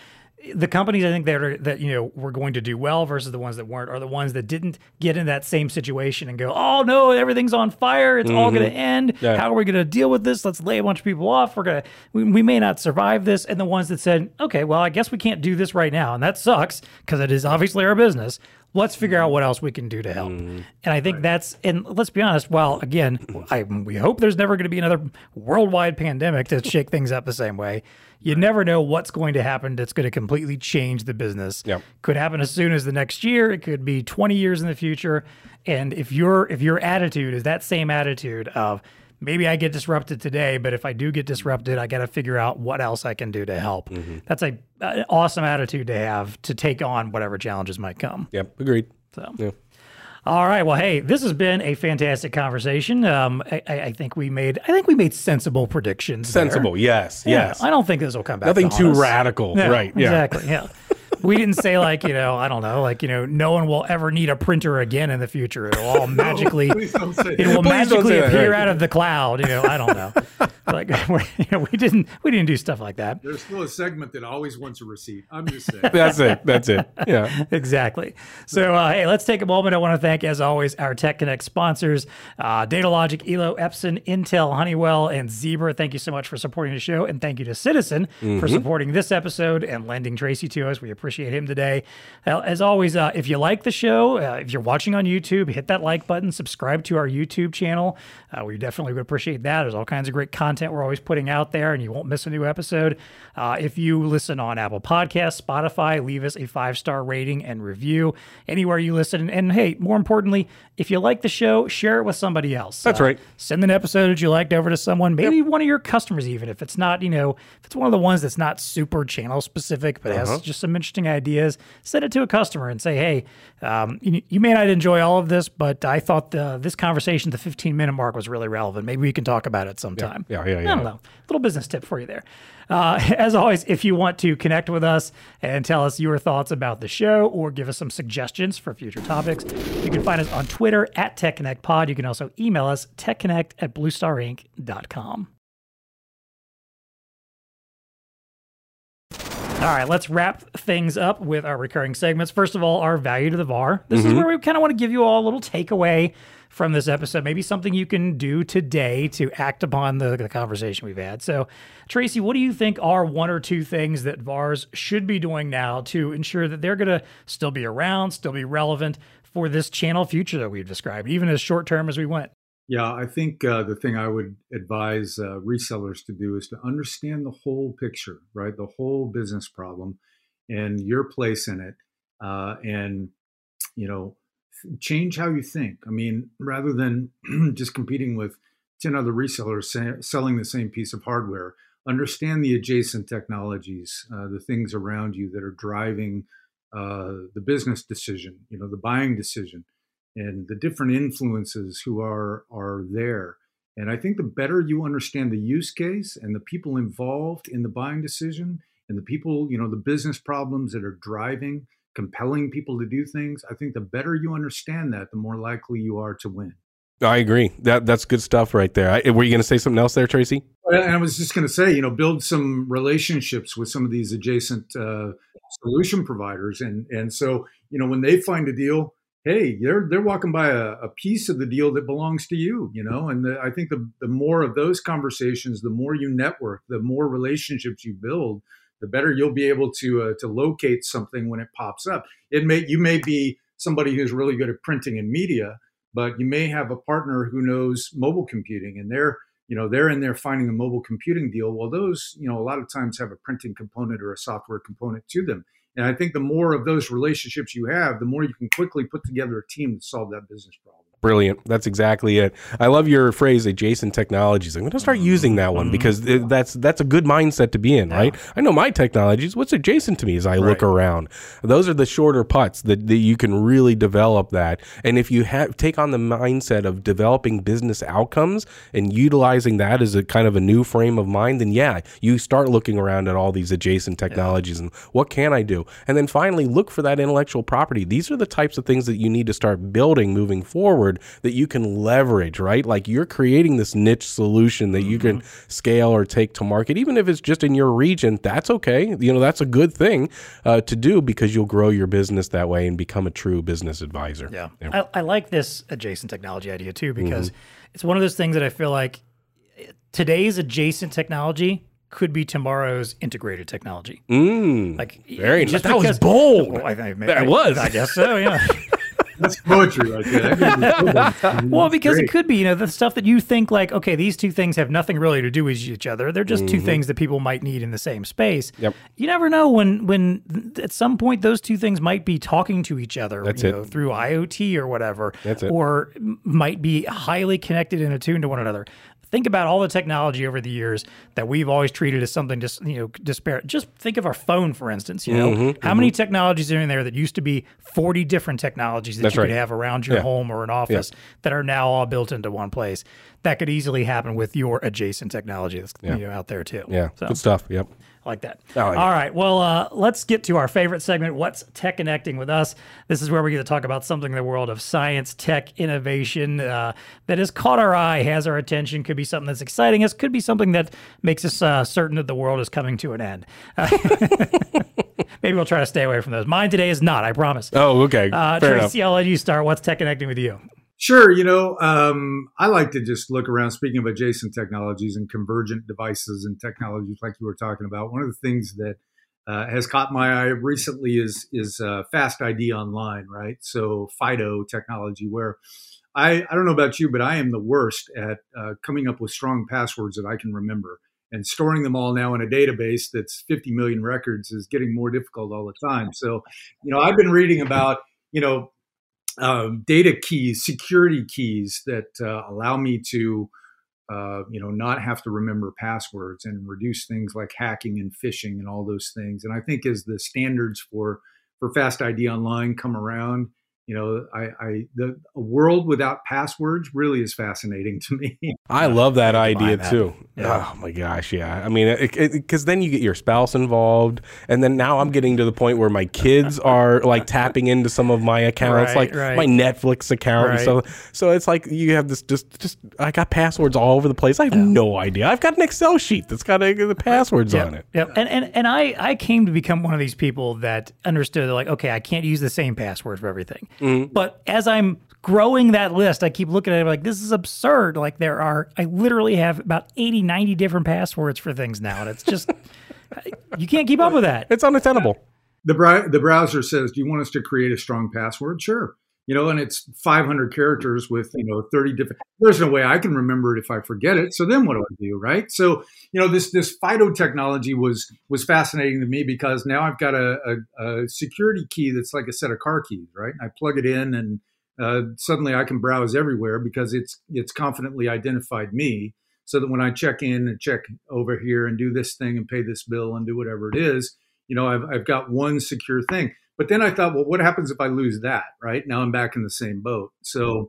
the companies I think that are that you know were going to do well versus the ones that weren't are the ones that didn't get in that same situation and go, oh no, everything's on fire. It's all going to end. Mm-hmm. Yeah. How are we going to deal with this? Let's lay a bunch of people off. We're gonna we, we may not survive this. And the ones that said, okay, well I guess we can't do this right now, and that sucks because it is obviously our business. Let's figure out what else we can do to help. Mm-hmm. And I think that's and let's be honest. While again, I we hope there's never going to be another worldwide pandemic to shake things up the same way. You never know what's going to happen that's going to completely change the business. Yep. Could happen as soon as the next year. It could be 20 years in the future. And if your if your attitude is that same attitude of maybe I get disrupted today, but if I do get disrupted, I got to figure out what else I can do to help. That's a an awesome attitude to have to take on whatever challenges might come. Yep. Agreed. So. Yeah. All right. Well, hey, this has been a fantastic conversation. Um, I, I think we made I think we made sensible predictions. there. Sensible. Yes. Yeah, yes. I don't think this will come back. Nothing to too us. radical. Yeah, right. Yeah. Exactly. Yeah. we didn't say like you know I don't know like you know no one will ever need a printer again in the future. It'll all magically it will magically appear right. out of the cloud. You know I don't know. Like we're, you know, we didn't we didn't do stuff like that. There's still a segment that always wants a receipt. I'm just saying. That's it. That's it. Yeah. exactly. So, uh, hey, let's take a moment. I want to thank, as always, our Tech Connect sponsors uh, Datalogic, Elo, Epson, Intel, Honeywell, and Zebra. Thank you so much for supporting the show. And thank you to Citizen for supporting this episode and lending Tracy to us. We appreciate him today. Uh, as always, uh, if you like the show, uh, if you're watching on YouTube, hit that like button, subscribe to our YouTube channel. Uh, we definitely would appreciate that. There's all kinds of great content we're always putting out there, and you won't miss a new episode. Uh, if you listen on Apple Podcasts, Spotify, leave us a five star rating and review anywhere you listen. And hey, more importantly, if you like the show, share it with somebody else. That's Uh, right. Send an episode that you liked over to someone, maybe one of your customers, even if it's not, you know, if it's one of the ones that's not super channel specific, but Uh-huh. has just some interesting ideas, send it to a customer and say, hey, um, you, you may not enjoy all of this, but I thought the, this conversation, the 15 minute mark, was really relevant. Maybe we can talk about it sometime. Yeah, yeah, I yeah. don't know. Little business tip for you there. Uh, as always, if you want to connect with us and tell us your thoughts about the show or give us some suggestions for future topics, you can find us on Twitter at TechConnectPod. You can also email us techconnect at bluestarinc.com. All right, let's wrap things up with our recurring segments. First of all, our value to the VAR. This is where we kind of want to give you all a little takeaway from this episode, maybe something you can do today to act upon the, the conversation we've had. So, Tracy, what do you think are one or two things that VARs should be doing now to ensure that they're going to still be around, still be relevant for this channel future that we've described, even as short term as we went? Yeah, I think uh, the thing I would advise uh, resellers to do is to understand the whole picture, right? The whole business problem and your place in it, uh, and you know, change how you think. I mean, rather than just competing with ten other resellers selling the same piece of hardware, understand the adjacent technologies, uh, the things around you that are driving uh, the business decision, you know, the buying decision, and the different influences who are are there. And I think the better you understand the use case and the people involved in the buying decision and the people, you know, the business problems that are driving, compelling people to do things, I think the better you understand that, the more likely you are to win. I agree. That that's good stuff right there. I, were you going to say something else there, Tracy? And I was just going to say, you know, build some relationships with some of these adjacent uh, solution providers, and and so you know when they find a deal, hey, they're they're walking by a, a piece of the deal that belongs to you, you know. And the, I think the the more of those conversations, the more you network, the more relationships you build, the better you'll be able to uh, to locate something when it pops up. It may you may be somebody who's really good at printing and media but you may have a partner who knows mobile computing and they're you know they're in there finding a mobile computing deal. Well those you know a lot of times have a printing component or a software component to them. And i think the more of those relationships you have the more you can quickly put together a team to solve that business problem Brilliant. That's exactly it. I love your phrase, adjacent technologies. I'm going to start using that one mm-hmm. because it, that's that's a good mindset to be in, right? I know my technologies. What's adjacent to me as I right. look around? Those are the shorter putts that, that you can really develop that. And if you have take on the mindset of developing business outcomes and utilizing that as a kind of a new frame of mind, then yeah, you start looking around at all these adjacent technologies and what can I do? And then finally, look for that intellectual property. These are the types of things that you need to start building moving forward forward that you can leverage, right? Like you're creating this niche solution that mm-hmm. you can mm-hmm. scale or take to market, even if it's just in your region. That's okay. You know, that's a good thing uh, to do because you'll grow your business that way and become a true business advisor. Yeah, yeah. I, I, like this adjacent technology idea too because mm-hmm. it's one of those things that I feel like today's adjacent technology could be tomorrow's integrated technology. Mm, like very just that was bold. Well, I, I, that was. I guess so. Yeah. That's poetry right there. well, because Great. it could be, you know, the stuff that you think like, okay, these two things have nothing really to do with each other. They're just mm-hmm. two things that people might need in the same space. Yep. You never know when when at some point those two things might be talking to each other. That's it. Know, through IoT or whatever. That's it. Or might be highly connected and attuned to one another think about all the technology over the years that we've always treated as something just you know disparate. Just think of our phone, for instance. You know, mm-hmm, how mm-hmm. many technologies are in there that used to be forty different technologies that That's you right. could have around your yeah. home or an office yeah. that are now all built into one place? That could easily happen with your adjacent technology that's yeah. you know, out there too. Yeah, so. good stuff. Yep like that. Like All right. Well, uh, let's get to our favorite segment, What's Tech Connecting with Us? This is where we get to talk about something in the world of science, tech, innovation uh, that has caught our eye, has our attention, could be something that's exciting us, could be something that makes us uh, certain that the world is coming to an end. Maybe we'll try to stay away from those. Mine today is not, I promise. Oh, okay. Uh, Tracy, enough. I'll let you start. What's Tech Connecting with you? Sure. You know, um, I like to just look around. Speaking of adjacent technologies and convergent devices and technologies, like you were talking about, one of the things that uh, has caught my eye recently is is uh, Fast ID Online, right? So FIDO technology, where I I don't know about you, but I am the worst at uh, coming up with strong passwords that I can remember. And storing them all now in a database that's 50 million records is getting more difficult all the time. So, you know, I've been reading about you know um, data keys, security keys that uh, allow me to, uh, you know, not have to remember passwords and reduce things like hacking and phishing and all those things. And I think as the standards for for Fast ID Online come around, you know, I, I the a world without passwords really is fascinating to me. I love that idea that. too. Yeah. Oh my gosh, yeah. I mean, because then you get your spouse involved, and then now I'm getting to the point where my kids are like tapping into some of my accounts, right, like right. my Netflix account. Right. so, so it's like you have this just, just I got passwords all over the place. I have yeah. no idea. I've got an Excel sheet that's got the passwords yep. on it. Yep. And and and I I came to become one of these people that understood like, okay, I can't use the same password for everything. Mm-hmm. But as I'm growing that list, I keep looking at it like this is absurd. Like there are, I literally have about 80, 90 different passwords for things now. And it's just, you can't keep up with that. It's unattainable. The, the browser says, do you want us to create a strong password? Sure you know, and it's 500 characters with, you know, 30 different, there's no way I can remember it if I forget it. So then what do I do? Right. So, you know, this, this FIDO technology was, was fascinating to me because now I've got a, a, a security key that's like a set of car keys, right? I plug it in and uh, suddenly I can browse everywhere because it's, it's confidently identified me so that when I check in and check over here and do this thing and pay this bill and do whatever it is, you know, I've, I've got one secure thing. But then I thought, well, what happens if I lose that? Right now, I'm back in the same boat. So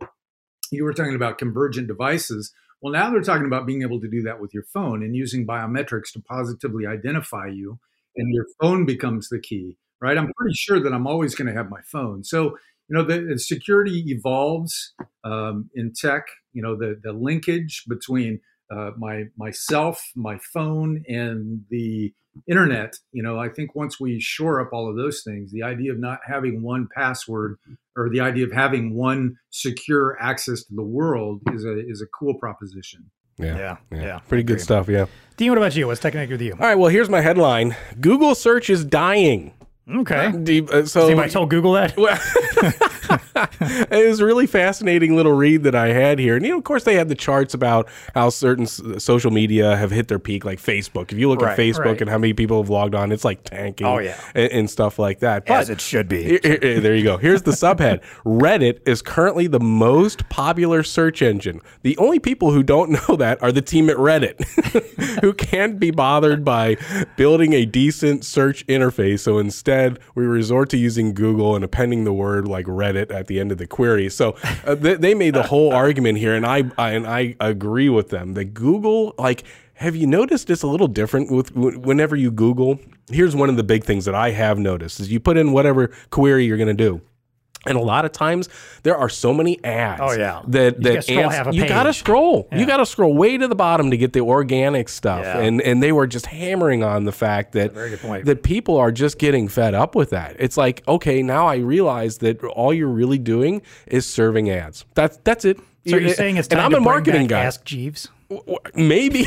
you were talking about convergent devices. Well, now they're talking about being able to do that with your phone and using biometrics to positively identify you, and your phone becomes the key, right? I'm pretty sure that I'm always going to have my phone. So, you know, the, the security evolves um, in tech. You know, the the linkage between uh, my myself, my phone, and the internet. You know, I think once we shore up all of those things, the idea of not having one password or the idea of having one secure access to the world is a is a cool proposition. Yeah. Yeah, yeah, Pretty good stuff. Yeah. Dean, what about you? What's technically with you? All right. Well, here's my headline Google search is dying. Okay. Deep, uh, so Has anybody told Google that? it was a really fascinating little read that I had here. And, you know, of course, they had the charts about how certain s- social media have hit their peak, like Facebook. If you look Right, at Facebook right. and how many people have logged on, it's like tanking Oh, yeah. and, and stuff like that. But As it should be. here- here- here- there you go. Here's the subhead Reddit is currently the most popular search engine. The only people who don't know that are the team at Reddit, who can't be bothered by building a decent search interface. So instead, we resort to using Google and appending the word like Reddit at the end of the query. So uh, they, they made the whole argument here, and I, I and I agree with them that Google like. Have you noticed it's a little different with whenever you Google? Here's one of the big things that I have noticed is you put in whatever query you're going to do. And a lot of times there are so many ads. Oh, yeah. That You that gotta scroll ads- half a you gotta scroll. You gotta scroll way to the bottom to get the organic stuff. Yeah. And and they were just hammering on the fact that very good point. that people are just getting fed up with that. It's like, okay, now I realize that all you're really doing is serving ads. That's that's it. So you're saying it's time and I'm to a marketing guy. Ask Jeeves? Maybe,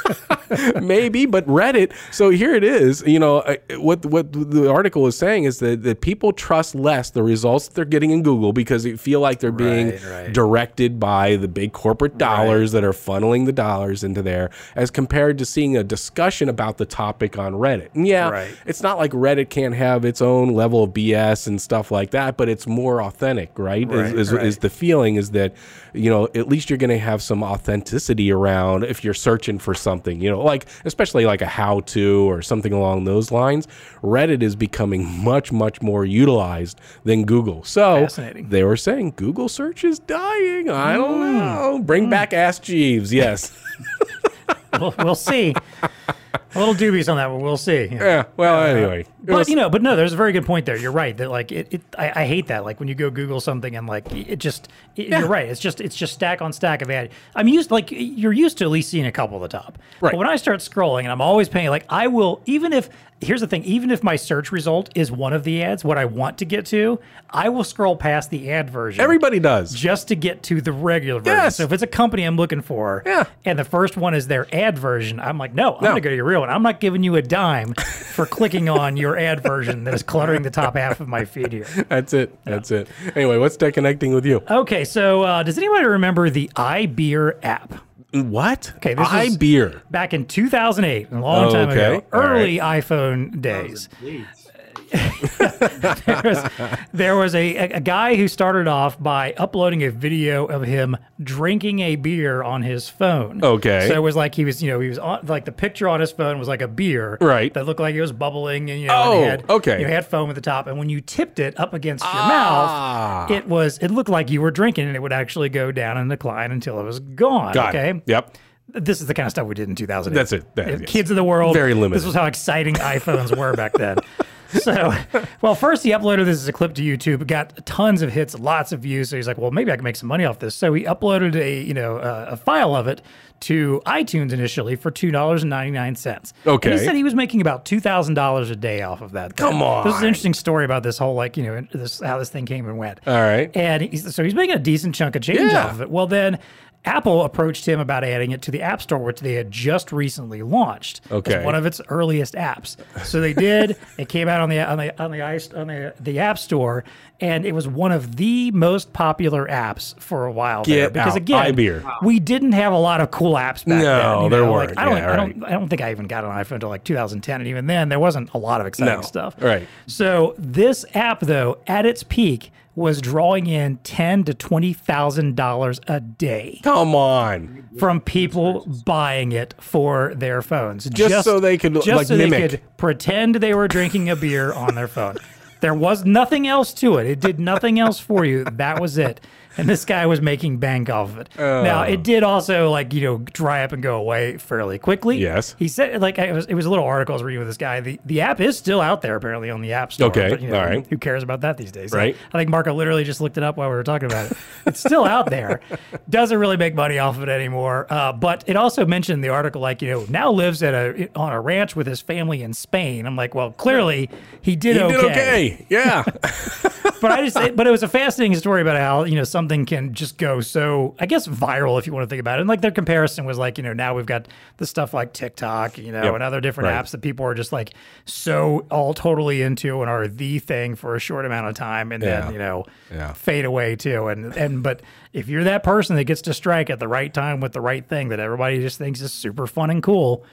maybe, but Reddit. So here it is. You know what? What the article is saying is that that people trust less the results they're getting in Google because they feel like they're being Right, right. directed by the big corporate dollars that are funneling the dollars into there, as compared to seeing a discussion about the topic on Reddit. And yeah, Right. it's not like Reddit can't have its own level of BS and stuff like that, but it's more authentic, right? Right, is, is, right. is the feeling is that you know at least you're going to have some authenticity around if you're searching for something you know like especially like a how to or something along those lines reddit is becoming much much more utilized than google. So they were saying google search is dying. I don't Hmm. know. Bring back ask jeeves. Yes. We'll, we'll see. A little dubious on that, but we'll see. Yeah. yeah well uh, anyway But was- you know, but no, there's a very good point there. You're right that like it. it I, I hate that. Like when you go Google something and like it just. It, You're right. It's just it's just stack on stack of ad. I'm used like you're used to at least seeing a couple at the top. Right. But when I start scrolling and I'm always paying like I will even if here's the thing even if my search result is one of the ads what I want to get to I will scroll past the ad version. everybody does just to get to the regular version. Yes. So if it's a company I'm looking for, Yeah. and the first one is their ad version, I'm like, no, I'm No. gonna go to your real one. I'm not giving you a dime for clicking on your ad version that is cluttering the top half of my feed here. that's it. That's it. Anyway what's tech connecting with you? Okay, so uh, does anybody remember the iBeer app? what? Okay, this i is- beer Back in 2008, a long time Okay, ago, all early iPhone days. There was, there was a, a, guy who started off by uploading a video of him drinking a beer on his phone. Okay. So it was like he was, you know, he was on like the picture on his phone was like a beer, Right. That looked like it was bubbling, and you know, Oh, and had, okay. you know, had foam at the top, and when you tipped it up against your Ah. mouth, it was it looked like you were drinking, and it would actually go down and decline until it was gone. got okay. it yep This is the kind of stuff we did in 2008. That's it. That- yes. Kids of the world. Very limited. This was how exciting iPhones were back then. So, well, first he uploaded this as a clip to YouTube. Got tons of hits, lots of views. So he's like, well, maybe I can make some money off this. So he uploaded a you know uh, a file of it to iTunes initially for two dollars and ninety nine cents. Okay. And he said he was making about two thousand dollars a day off of that. Come on, This is an interesting story about this whole like you know this how this thing came and went. All right. And he's, so he's making a decent chunk of change Yeah. off of it. Well, then Apple approached him about adding it to the App Store, which they had just recently launched. as Okay. one of its earliest apps. So they did. it came out on the on the on the ice on the the App Store, and it was one of the most popular apps for a while there. Get Because out. again, iBeer. we didn't have a lot of cool apps back then. No, there know, weren't. Like, I don't. Yeah, I don't. I don't think I even got an iPhone until like 2010, and even then, there wasn't a lot of exciting No. stuff. Right. So this app, though, at its peak, was drawing in ten to twenty thousand dollars a day Come on. from people buying it for their phones, Just so they could, just like, so mimic. they could pretend they were drinking a beer on their phone. There was nothing else to it. It did nothing else for you. That was it. And this guy was making bank off of it. now it did also like you know dry up and go away fairly quickly. Yes. he said like it was it was a little article I was reading with this guy. The the app is still out there apparently on the app store. Okay, but, you know, all right. Who cares about that these days? Right. I think Marco literally just looked it up while we were talking about it. It's still out there. Doesn't really make money off of it anymore. Uh, but it also mentioned in the article like you know now lives at a on a ranch with his family in Spain. I'm like, well, clearly he did He okay. did okay. Yeah. But I just, but it was a fascinating story about how you know something can just go so I guess viral if you want to think about it. And like their comparison was like you know now we've got the stuff like TikTok, you know, Yep. and other different Right. apps that people are just like so all totally into and are the thing for a short amount of time, and Yeah. then you know Yeah. fade away too. And and but if you're that person that gets to strike at the right time with the right thing that everybody just thinks is super fun and cool.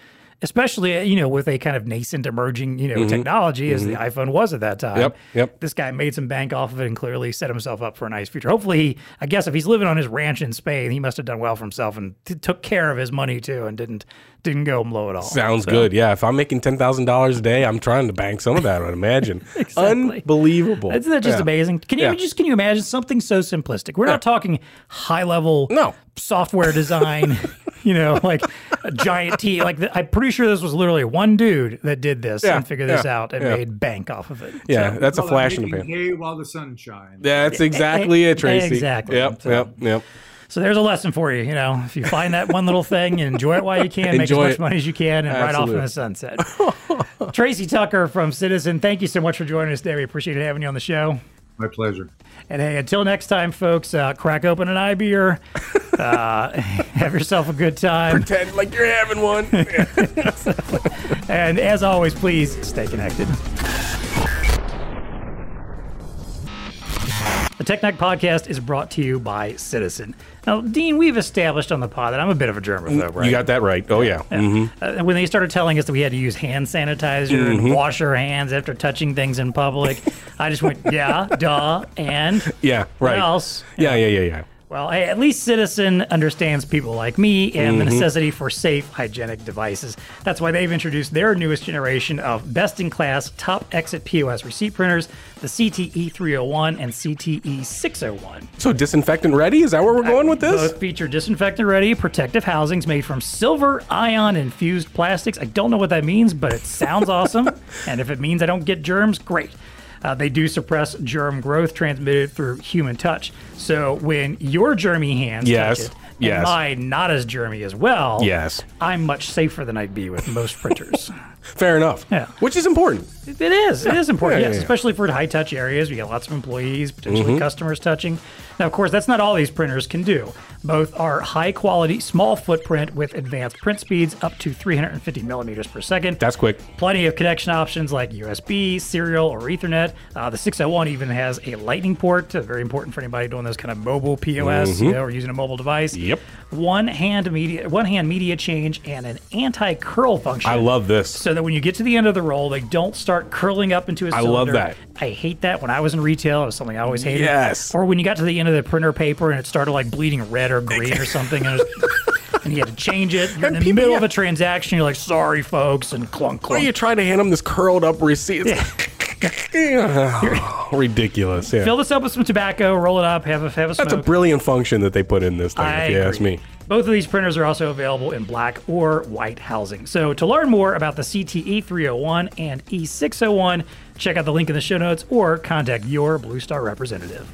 Especially, you know, with a kind of nascent emerging, you know, technology as the iPhone was at that time Mm-hmm. Yep, yep. this guy made some bank off of it and clearly set himself up for a nice future. Hopefully, he, I guess if he's living on his ranch in Spain, he must have done well for himself and t- took care of his money too, and didn't didn't go low at all. Sounds good. Yeah. If I'm making ten thousand dollars a day, I'm trying to bank some of that. I'd imagine. Exactly. Unbelievable. Isn't that just Yeah. amazing? Can you Yeah. just can you imagine something so simplistic? We're not talking high level No. software design. you know, like a giant T. Like the, I'm pretty sure this was literally one dude that did this Yeah, and figured this out and yeah. made bank off of it. Yeah, that's a flash in the pan. Hay while the sun shines. That's exactly it, Tracy. Exactly. Yep. So- Yep. Yep. So there's a lesson for you. You know, if you find that one little thing, enjoy it while you can, make as much it. money as you can, and ride off in the sunset. Tracy Tucker from Citizen, thank you so much for joining us today. We appreciate having you on the show. My pleasure. And hey, until next time, folks, uh, crack open an iBeer, uh, have yourself a good time, Pretend like you're having one. and as always, please stay connected. The Tech Night Podcast is brought to you by Citizen. Now, Dean, we've established on the pod that I'm a bit of a germaphobe, right? You got that right. Oh yeah. Mhm. Uh, when they started telling us that we had to use hand sanitizer Mm-hmm. and wash our hands after touching things in public, I just went, yeah, duh, and Yeah. Right. what else? Yeah. Yeah. Yeah. Yeah. Well, hey, at least Citizen understands people like me and the Mm-hmm. necessity for safe, hygienic devices. That's why they've introduced their newest generation of best in class top exit POS receipt printers, the CTE 301 and CTE 601. So disinfectant ready? Is that where we're going with this? Both feature disinfectant ready protective housings made from silver ion infused plastics. I don't know what that means, but it sounds awesome. And if it means I don't get germs, great. Uh, they do suppress germ growth transmitted through human touch. So when your germy hands Yes, touch it, yes. and mine not as germy as well, Yes. I'm much safer than I'd be with most printers. Fair enough. Yeah. Which is important. It is. It is important. Yeah, yes, yeah, yeah. especially for high touch areas. We get lots of employees, potentially Mm-hmm. customers touching. Now, of course, that's not all these printers can do. Both are high quality, small footprint with advanced print speeds up to 350 millimeters per second. That's quick. Plenty of connection options like USB, serial, or Ethernet. Uh, the 601 even has a Lightning port, uh, very important for anybody doing those kind of mobile POS, you know, or using a mobile device. Mm-hmm. Yep. One hand media, one hand media change, and an anti-curl function. I love this. So that when you get to the end of the roll, they don't start curling up into a I cylinder. I love that. I hate that. When I was in retail, it was something I always hated. Yes. Or when you got to the end of the printer paper and it started like bleeding red or green or something, and, was- and you had to change it. You're in the people- middle yeah. of a transaction. You're like, "Sorry, folks," and clunk Or clunk. you try to hand them this curled up receipt. Ridiculous. Yeah. Fill this up with some tobacco, roll it up, have a have a smoke. That's a brilliant function that they put in this thing, I if you ask me. Both of these printers are also available in black or white housing. So to learn more about the CTE 301 and E601, check out the link in the show notes or contact your Blue Star representative.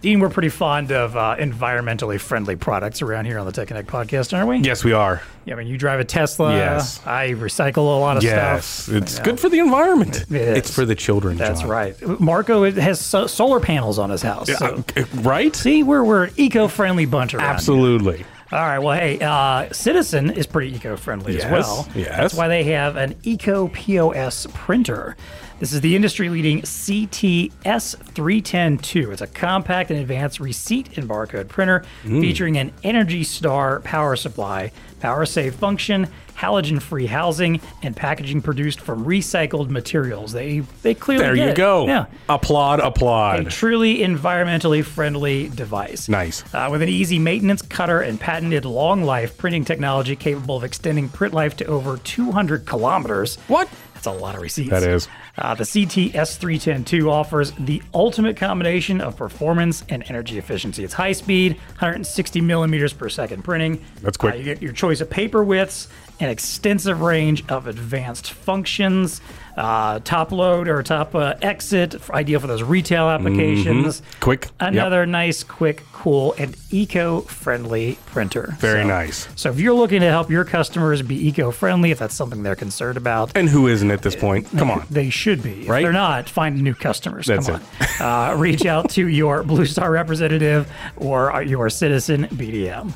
Dean, we're pretty fond of uh, environmentally friendly products around here on the Tech and Connect podcast, aren't we? Yes, we are. Yeah, I mean, you drive a Tesla. Yes. I recycle a lot of Yes, stuff. Yes. It's good for the environment. It. It's for the children. That's John. right. Marco has so- solar panels on his house. so- Uh, right? See, we're, we're an eco-friendly bunch around here. All right. Well, hey, uh, Citizen is pretty eco-friendly as well. yes. That's why they have an Eco POS printer. This is the industry-leading CTS 310-2. It's a compact and advanced receipt and barcode printer Mm. featuring an Energy Star power supply, power save function, halogen-free housing, and packaging produced from recycled materials. They they clearly There you it. go. Yeah. Applaud, applaud. A truly environmentally friendly device. Nice. Uh, with an easy maintenance cutter and patented long life printing technology capable of extending print life to over 200 kilometers. What? That's a lot of receipts. That is. Uh, the CT S3102 offers the ultimate combination of performance and energy efficiency. It's high speed, 160 millimeters per second printing. That's quick. Uh, you get your choice of paper widths, an extensive range of advanced functions, uh, top load or top uh, exit, ideal for those retail applications. Mm-hmm. Quick. Yep. Another nice, quick, cool, and eco-friendly printer. Very So- nice. So if you're looking to help your customers be eco-friendly, if that's something they're concerned about, And who isn't at this point? Come on. they should be. If Right? they're not, find new customers. That's Come on. Uh, reach out to your Blue Star representative or your Citizen BDM.